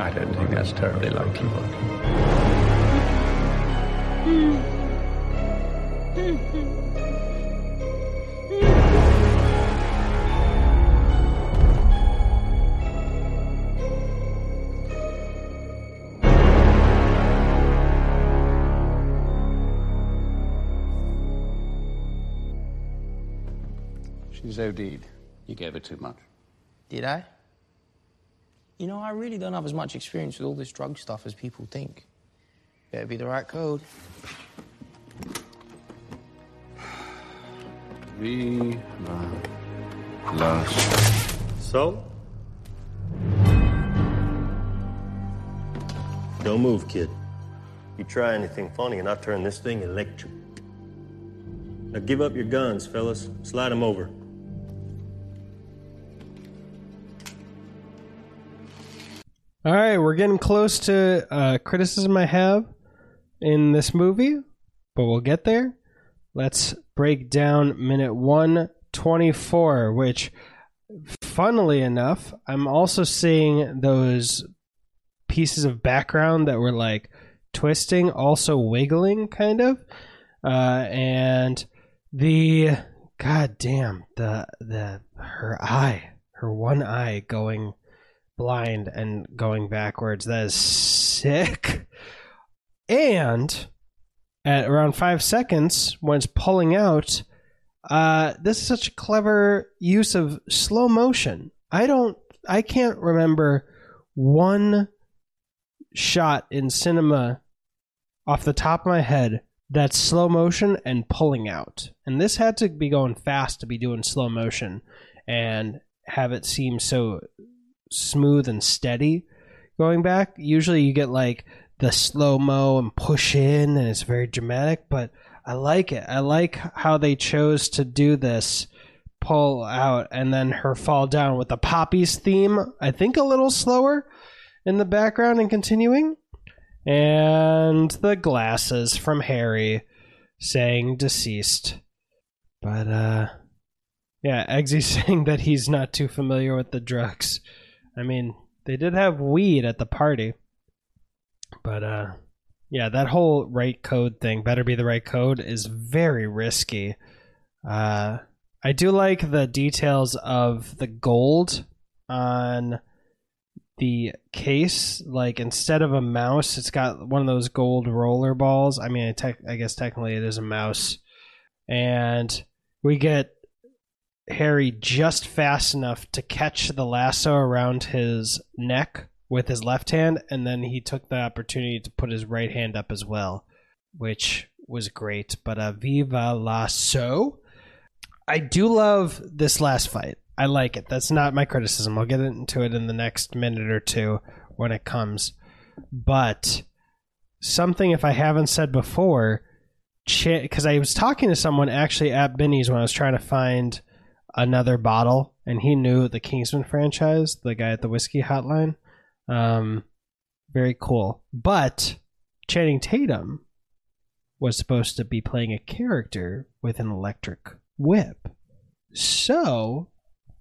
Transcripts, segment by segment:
I don't think that's terribly likely, Bond. She's OD'd. You gave her too much. Did I? You know, I really don't have as much experience with all this drug stuff as people think. Better be the right code. Viva Las. So? Don't move, kid. You try anything funny and I'll turn this thing electric. Now give up your guns, fellas. Slide them over. All right, we're getting close to uh, criticism I have in this movie, but we'll get there. Let's break down minute 124, which, funnily enough, I'm also seeing those pieces of background that were like twisting, also wiggling, kind of. Uh, and the god damn the the her eye, her one eye going blind and going backwards. That is sick. And at around five seconds, when it's pulling out, uh, this is such a clever use of slow motion. I don't, I can't remember one shot in cinema off the top of my head that's slow motion and pulling out. And this had to be going fast to be doing slow motion and have it seem so smooth and steady going back. Usually you get like the slow mo and push in and it's very dramatic, but I like it. I like how they chose to do this pull out and then her fall down with the poppies theme. I think a little slower in the background and continuing. And the glasses from Harry saying deceased. But uh yeah, Eggsy saying that he's not too familiar with the drugs. I mean, they did have weed at the party. But uh yeah, that whole right code thing, better be the right code, is very risky. Uh I do like the details of the gold on the case. Like instead of a mouse, it's got one of those gold roller balls. I mean, I, tec- I guess technically it is a mouse. And we get Harry just fast enough to catch the lasso around his neck with his left hand, and then he took the opportunity to put his right hand up as well, which was great. But uh, viva lasso! I do love this last fight. I like it. That's not my criticism. I'll get into it in the next minute or two when it comes. But something, if I haven't said before, because I was talking to someone actually at Binny's when I was trying to find another bottle, and he knew the Kingsman franchise, the guy at the whiskey hotline. Um, very cool. But Channing Tatum was supposed to be playing a character with an electric whip. So,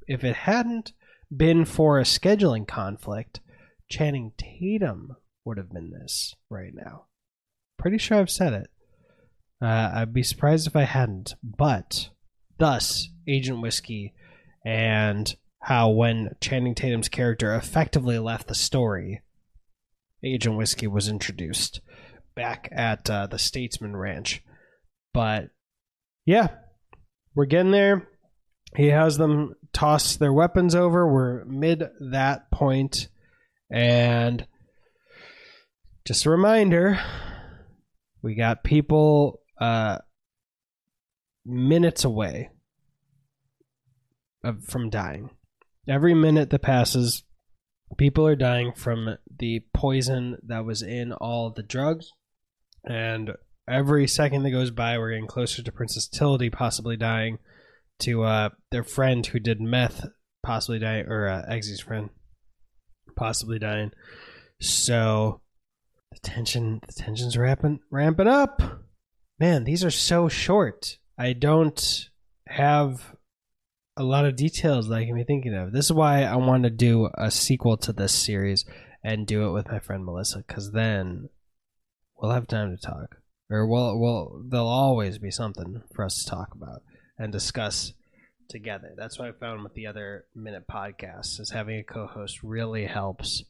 if it hadn't been for a scheduling conflict, Channing Tatum would have been this right now. Pretty sure I've said it. Uh, I'd be surprised if I hadn't. But, thus, Agent Whiskey and how when Channing Tatum's character effectively left the story, Agent Whiskey was introduced back at uh, the Statesman Ranch. But, yeah, we're getting there. He has them toss their weapons over. We're mid that point, and just a reminder: we got people uh, minutes away of, from dying. Every minute that passes, people are dying from the poison that was in all the drugs, and every second that goes by, we're getting closer to Princess Tildy possibly dying, to uh, their friend who did meth possibly dying, or uh, Eggsy's friend possibly dying. So the tension, the tension's ramping, ramping up. Man, these are so short. I don't have a lot of details that I can be thinking of. This is why I want to do a sequel to this series and do it with my friend Melissa because then we'll have time to talk. Or we'll, we'll, there'll always be something for us to talk about and discuss together. That's what I found with the other minute podcasts is having a co-host really helps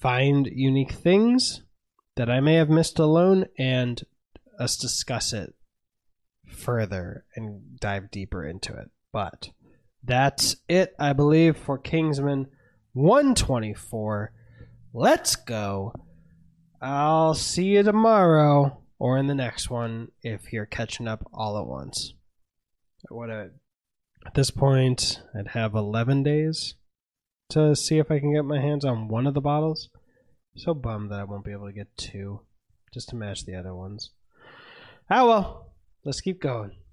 find unique things that I may have missed alone and us discuss it further and dive deeper into it. But that's it, I believe, for Kingsman 124. Let's go. I'll see you tomorrow or in the next one if you're catching up all at once. What a, at this point, I'd have 11 days to see if I can get my hands on one of the bottles. So bummed that I won't be able to get two just to match the other ones. Ah well, let's keep going.